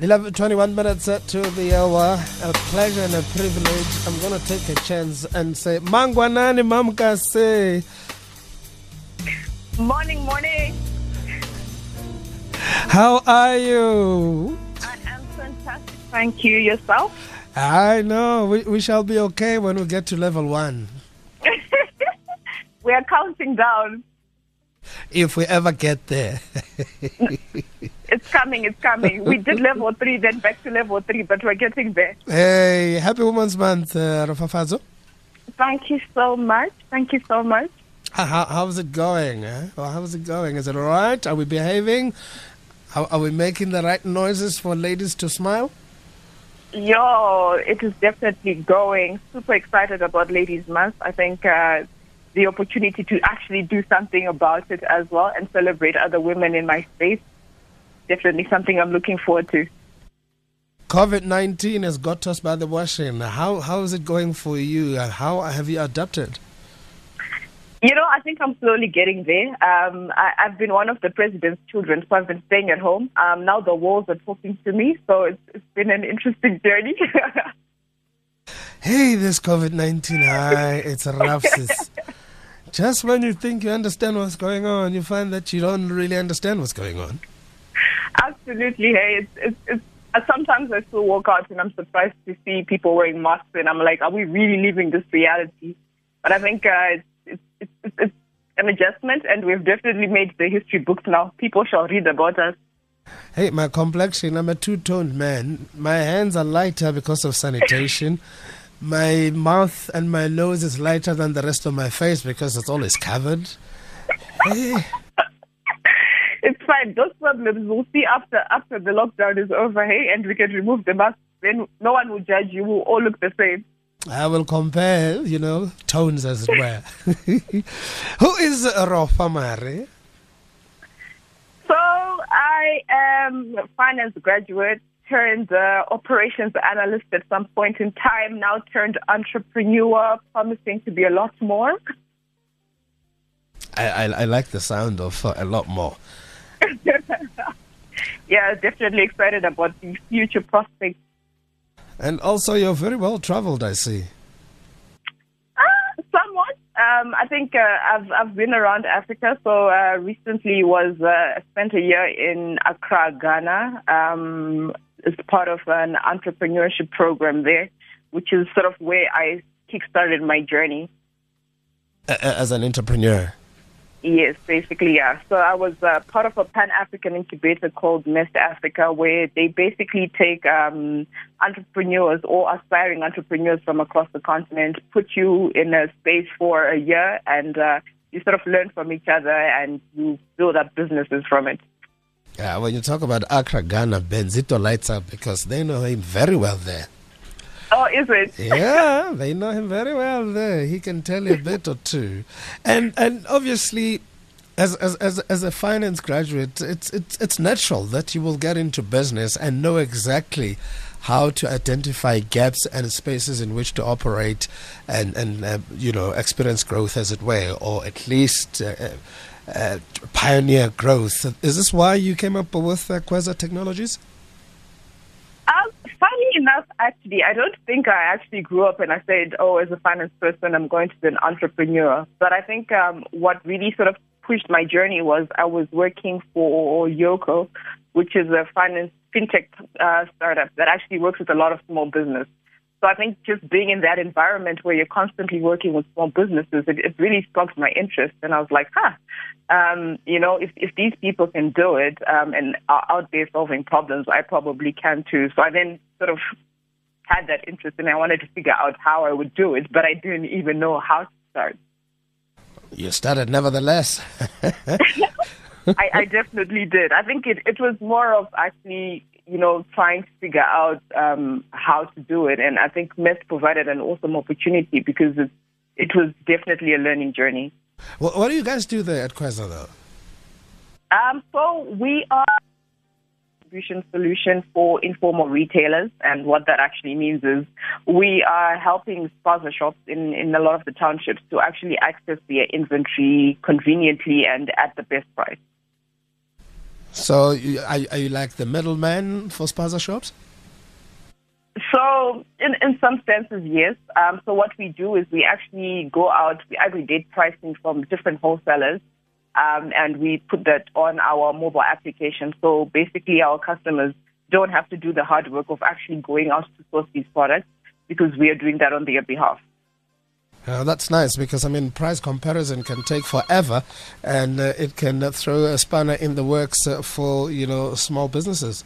11, 21 minutes to the hour. A pleasure and a privilege. I'm going to take a chance and say, Mangwanani Mamkase. Morning, morning. How are you? I am fantastic. Thank you. Yourself? I know. We, we shall be okay when we get to level one. we are counting down. If we ever get there. it's coming, it's coming. We did level three, then back to level three, but we're getting there. Hey, happy Women's Month, uh, Ropafadzo. Thank you so much. Thank you so much. How, how's it going? Eh? How's it going? Is it all right? Are we behaving? How, are we making the right noises for ladies to smile? Yo, it is definitely going. Super excited about Ladies' Month. I think uh, the opportunity to actually do something about it as well and celebrate other women in my space. Definitely something I'm looking forward to. COVID 19 has got us by the washing. How, how is it going for you? How have you adapted? You know, I think I'm slowly getting there. Um, I, have been one of the president's children, so I've been staying at home. Um, now the walls are talking to me, so it's, it's been an interesting journey. hey, this COVID 19, hi, it's rough. Just when you think you understand what's going on, you find that you don't really understand what's going on. Absolutely. Hey, it's, it's, it's uh, sometimes I still walk out and I'm surprised to see people wearing masks, and I'm like, are we really living this reality? But I think uh, it's, it's, it's, it's an adjustment, and we've definitely made the history books now. People shall read about us. Hey, my complexion, I'm a two toned man. My hands are lighter because of sanitation my mouth and my nose is lighter than the rest of my face because it's always covered. Hey. It's fine. Those problems we'll see after after the lockdown is over, hey, and we can remove the mask. Then no one will judge you. We'll all look the same. I will compare, you know, tones as it were. Who is Rofa Mare? So I am a finance graduate turned uh, operations analyst at some point in time, now turned entrepreneur, promising to be a lot more. I, I, I like the sound of uh, a lot more. yeah, definitely excited about the future prospects. And also, you're very well traveled, I see. Uh, somewhat. Um, I think uh, I've I've been around Africa. So uh, recently was uh, spent a year in Accra, Ghana. Um, as part of an entrepreneurship program there, which is sort of where I kickstarted my journey. As an entrepreneur? Yes, basically, yeah. So I was uh, part of a Pan African incubator called MEST Africa, where they basically take um, entrepreneurs or aspiring entrepreneurs from across the continent, put you in a space for a year, and uh, you sort of learn from each other and you build up businesses from it. Yeah, when you talk about Accra, Ghana, Benzito lights up because they know him very well there. Oh, is it? yeah, they know him very well there. He can tell you a bit or two. And and obviously as, as, as, as a finance graduate, it's, it's, it's natural that you will get into business and know exactly how to identify gaps and spaces in which to operate and, and uh, you know, experience growth as it were, or at least uh, uh, pioneer growth. Is this why you came up with uh, Kweza Technologies? Um, enough, actually, I don't think I actually grew up and I said, oh, as a finance person, I'm going to be an entrepreneur. But I think um, what really sort of pushed my journey was I was working for Yoco, which is a finance fintech uh, startup that actually works with a lot of small business. So I think just being in that environment where you're constantly working with small businesses, it, it really sparked my interest. And I was like, huh, um, you know, if, if these people can do it um, and are out there solving problems, I probably can too. So I then sort of had that interest and I wanted to figure out how I would do it, but I didn't even know how to start. You started nevertheless. I, I definitely did. I think it, it was more of actually you know, trying to figure out um, how to do it. And I think MEST provided an awesome opportunity because it, it was definitely a learning journey. Well, what do you guys do there at Kweza, though? Um, so we are distribution solution for informal retailers, and what that actually means is we are helping spaza shops in, in a lot of the townships to actually access their inventory conveniently and at the best price. So, you, are, are you like the middleman for spaza shops? So, in, in some senses, yes. Um, so, what we do is we actually go out, we aggregate pricing from different wholesalers, um, and we put that on our mobile application. So, basically, our customers don't have to do the hard work of actually going out to source these products because we are doing that on their behalf. Uh, that's nice because I mean, price comparison can take forever, and uh, it can uh, throw a spanner in the works uh, for you know small businesses.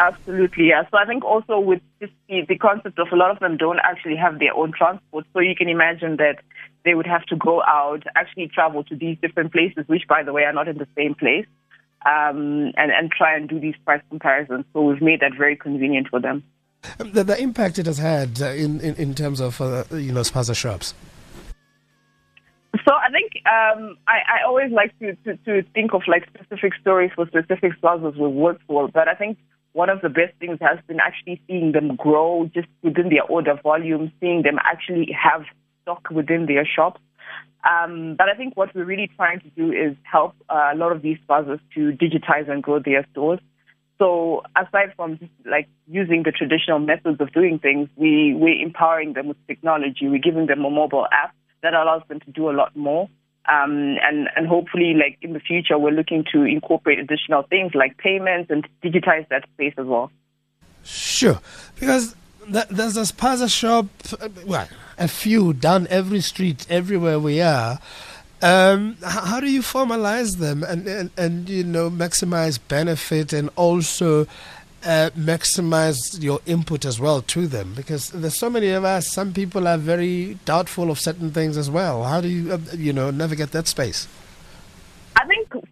Absolutely, yeah. So I think also with the, the concept of a lot of them don't actually have their own transport, so you can imagine that they would have to go out, actually travel to these different places, which by the way are not in the same place, um, and and try and do these price comparisons. So we've made that very convenient for them. The, the impact it has had uh, in, in, in terms of uh, you know spaza shops. So I think um, I, I always like to, to, to think of like specific stories for specific spazas we work for, but I think one of the best things has been actually seeing them grow just within their order volume, seeing them actually have stock within their shops. Um, but I think what we're really trying to do is help uh, a lot of these spazas to digitize and grow their stores. So aside from just like using the traditional methods of doing things, we, we're empowering them with technology. We're giving them a mobile app that allows them to do a lot more. Um, and, and hopefully, like in the future, we're looking to incorporate additional things like payments and digitize that space as well. Sure, because there's a spaza shop, uh, well, a few down every street, everywhere we are. Um, how do you formalize them and, and, and you know maximize benefit and also uh, maximize your input as well to them? Because there's so many of us. Some people are very doubtful of certain things as well. How do you uh, you know navigate that space?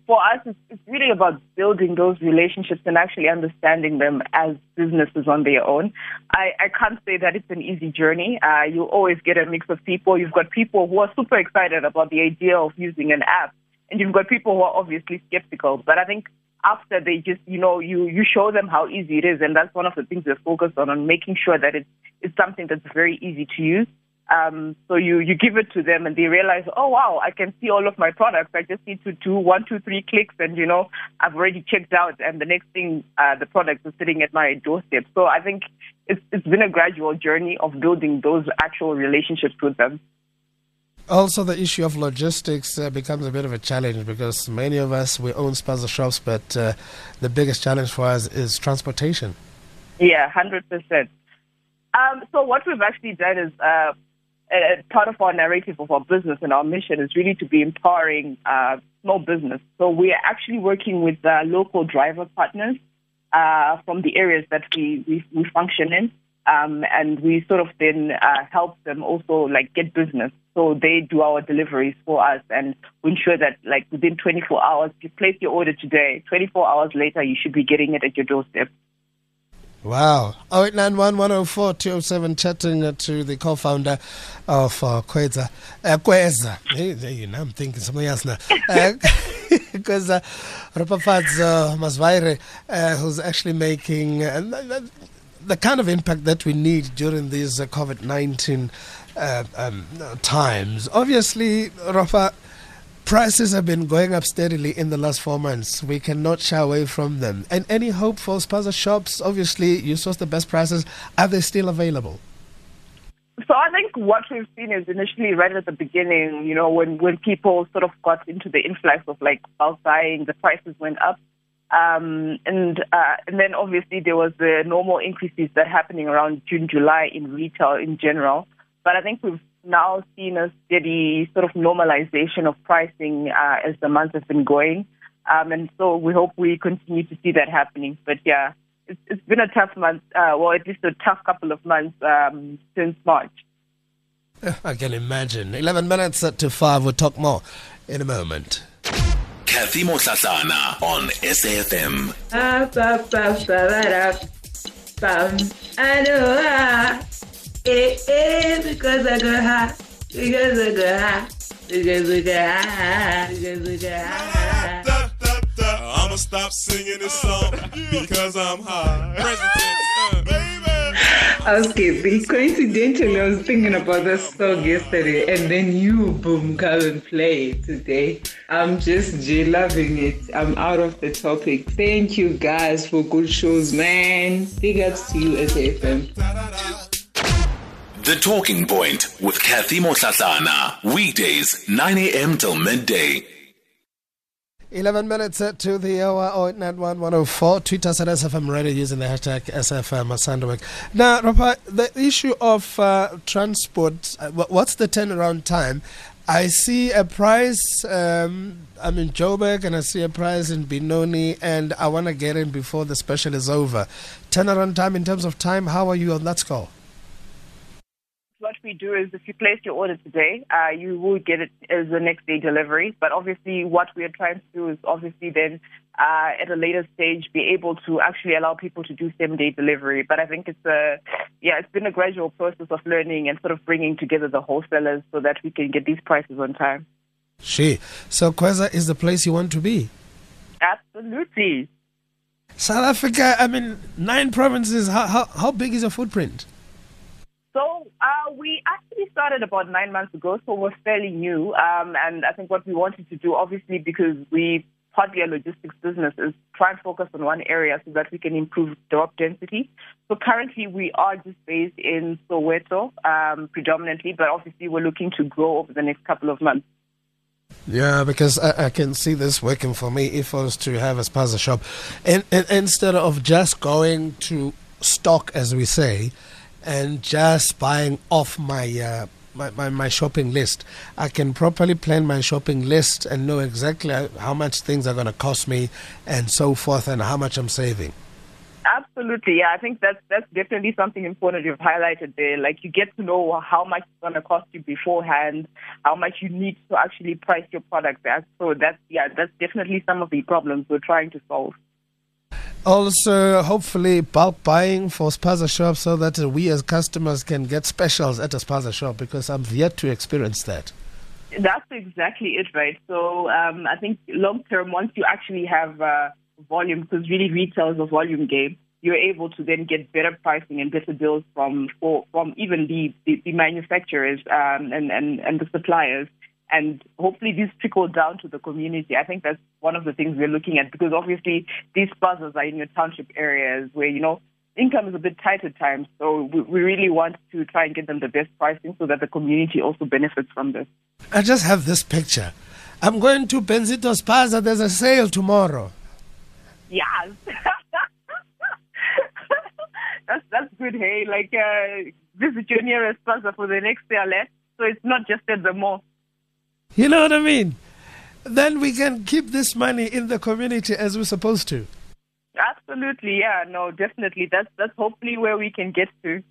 For us, it's, it's really about building those relationships and actually understanding them as businesses on their own. I, I can't say that it's an easy journey. Uh, you always get a mix of people. You've got people who are super excited about the idea of using an app, and you've got people who are obviously skeptical. But I think after they just, you know, you, you show them how easy it is, and that's one of the things we're focused on, on making sure that it's, it's something that's very easy to use. Um, so you, you give it to them and they realize, oh wow, I can see all of my products. I just need to do one, two, three clicks and you know, I've already checked out and the next thing, uh, the product is sitting at my doorstep. So I think it's, it's been a gradual journey of building those actual relationships with them. Also, the issue of logistics uh, becomes a bit of a challenge because many of us we own spaza shops, but uh, the biggest challenge for us is transportation. Yeah, hundred percent. Um, so what we've actually done is uh, uh, part of our narrative of our business and our mission is really to be empowering uh, small business. So we are actually working with uh, local driver partners uh, from the areas that we, we, we function in. Um, and we sort of then uh, help them also like get business. So they do our deliveries for us and we ensure that like within 24 hours, you place your order today, 24 hours later, you should be getting it at your doorstep. Wow. 0891 chatting to the co founder of uh, Kweza. Uh, Kweza. Hey, you know, I'm thinking something else now. Uh, Kweza Ropafadzo Musvaire, uh, who's actually making uh, the kind of impact that we need during these uh, COVID 19 uh, um, times. Obviously, Rafa, Prices have been going up steadily in the last four months. We cannot shy away from them. And any hope for spaza shops? Obviously, you source the best prices. Are they still available? So I think what we've seen is initially right at the beginning, you know, when, when people sort of got into the influx of like bulk buying, the prices went up. Um, and uh, and then obviously there was the normal increases that happening around June, July in retail in general. But I think we've now seen a steady sort of normalization of pricing uh, as the months have been going. Um, and so we hope we continue to see that happening. But yeah, it's, it's been a tough month, uh, well, at least a tough couple of months um, since March. I can imagine. 11 minutes to 5. We'll talk more in a moment. Kathy Motlatlana on SAFM. I know. Eh, eh, because I got high. Because I got high. Because I got high. Because I got high. I'ma stop singing this song because I'm high. Present tense, uh, baby. Okay, the coincidentally, I was thinking about this song yesterday, and then you, boom, come and play it today. I'm just J loving it. I'm out of the topic. Thank you guys for good shows, man. Big ups to you, as SAFM. The Talking Point with Kathy Mosasana. Weekdays, 9 a.m. till midday. 11 minutes to the hour 0891 Tweet us at SFM Radio using the hashtag SFM Sandwich. Now, Rapa, the issue of uh, transport, uh, what's the turnaround time? I see a price, um, I'm in Joburg and I see a price in Benoni and I want to get in before the special is over. Turnaround time in terms of time, how are you on that score? We do is if you place your order today, uh, you will get it as the next day delivery. But obviously, what we are trying to do is obviously then uh, at a later stage be able to actually allow people to do same day delivery. But I think it's a yeah, it's been a gradual process of learning and sort of bringing together the wholesalers so that we can get these prices on time. She. So Kweza is the place you want to be. Absolutely. South Africa. I mean, nine provinces. How how, how big is your footprint? So uh, we actually started about nine months ago, so we're fairly new. Um, and I think what we wanted to do, obviously, because we partly a logistics business, is try and focus on one area so that we can improve drop density. So currently, we are just based in Soweto um, predominantly, but obviously, we're looking to grow over the next couple of months. Yeah, because I, I, can see this working for me if I was to have a spaza shop. And, and instead of just going to stock, as we say, and just buying off my, uh, my, my, my, shopping list. I can properly plan my shopping list and know exactly how much things are going to cost me and so forth and how much I'm saving. Absolutely, yeah. I think that's that's definitely something important you've highlighted there. Like you get to know how much it's going to cost you beforehand, how much you need to actually price your product at. So that's yeah, that's definitely some of the problems we're trying to solve. Also, hopefully, bulk buying for spaza shop so that we as customers can get specials at a spaza shop because I'm yet to experience that. That's exactly it, right? So um, I think long term, once you actually have uh, volume, because really retail is a volume game, you're able to then get better pricing and better deals from for, from even the, the, the manufacturers um, and, and, and the suppliers and hopefully this trickle down to the community. I think that's one of the things we're looking at because obviously these spazas are in your township areas where, you know, income is a bit tight at times. So we, we really want to try and get them the best pricing so that the community also benefits from this. I just have this picture. I'm going to Benzito's Plaza. There's a sale tomorrow. Yes. that's that's good. Hey, like uh, visit your nearest plaza for the next sale. Eh? So it's not just at the mall. You know what I mean? Then we can keep this money in the community as we're supposed to. Absolutely, yeah, no, definitely. That's that's hopefully where we can get to.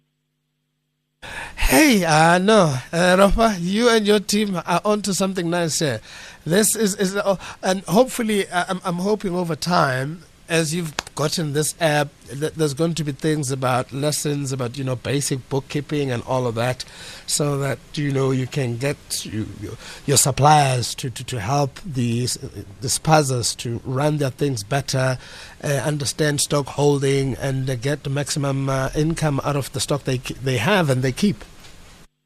Hey, uh, no, uh, Rafa, you and your team are onto something nice here. This is, is uh, and hopefully, uh, I'm, I'm hoping over time as you've gotten this app, there's going to be things about lessons about you know basic bookkeeping and all of that, so that you know you can get you, your suppliers to, to, to help these the spazas to run their things better, uh, understand stock holding, and uh, get the maximum uh, income out of the stock they they have and they keep.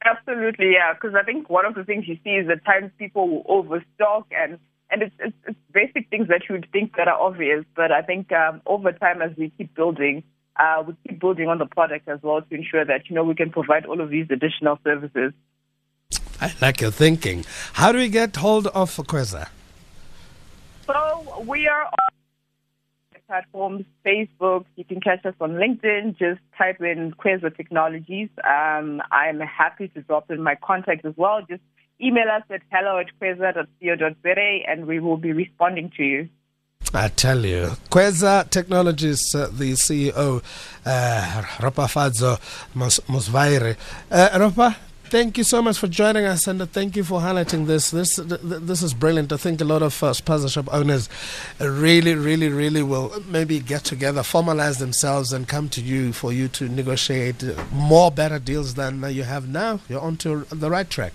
Absolutely, yeah. Because I think one of the things you see is that times people will overstock and and it's, it's, it's basic things that you would think that are obvious, but I think um, over time as we keep building, uh, we keep building on the product as well to ensure that you know we can provide all of these additional services. I like your thinking. How do we get hold of Kweza? So we are on platforms, Facebook. You can catch us on LinkedIn. Just type in Kweza Technologies. Um, I'm happy to drop in my contact as well. Just email us at hello at kweza.co.za and we will be responding to you. I tell you, Kweza Technologies, uh, the CEO, uh, Ropafadzo Musvaire. Uh, Ropa, thank you so much for joining us and uh, thank you for highlighting this. This this is brilliant. I think a lot of uh, spaza shop owners really, really, really will maybe get together, formalize themselves, and come to you for you to negotiate more better deals than you have now. You're onto the right track.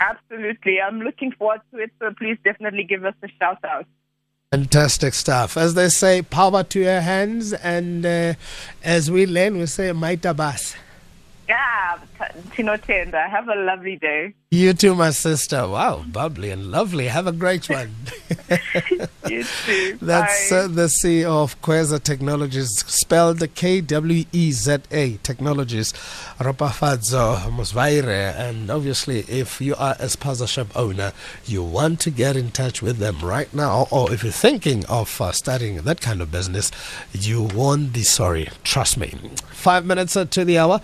Absolutely. I'm looking forward to it. So please definitely give us a shout out. Fantastic stuff. As they say, power to your hands. And uh, as we learn, we say, Maita Bas. Tino Tenda. Have a lovely day. You too, my sister. Wow, bubbly and lovely. Have a great one. You too. That's uh, the CEO of Kweza Technologies, spelled the K W E Z A Technologies, Ropafadzo Musvaire. And obviously, if you are a spaza shop owner, you want to get in touch with them right now, or if you're thinking of uh, starting that kind of business, you won't be sorry. Trust me. Five minutes uh, to the hour.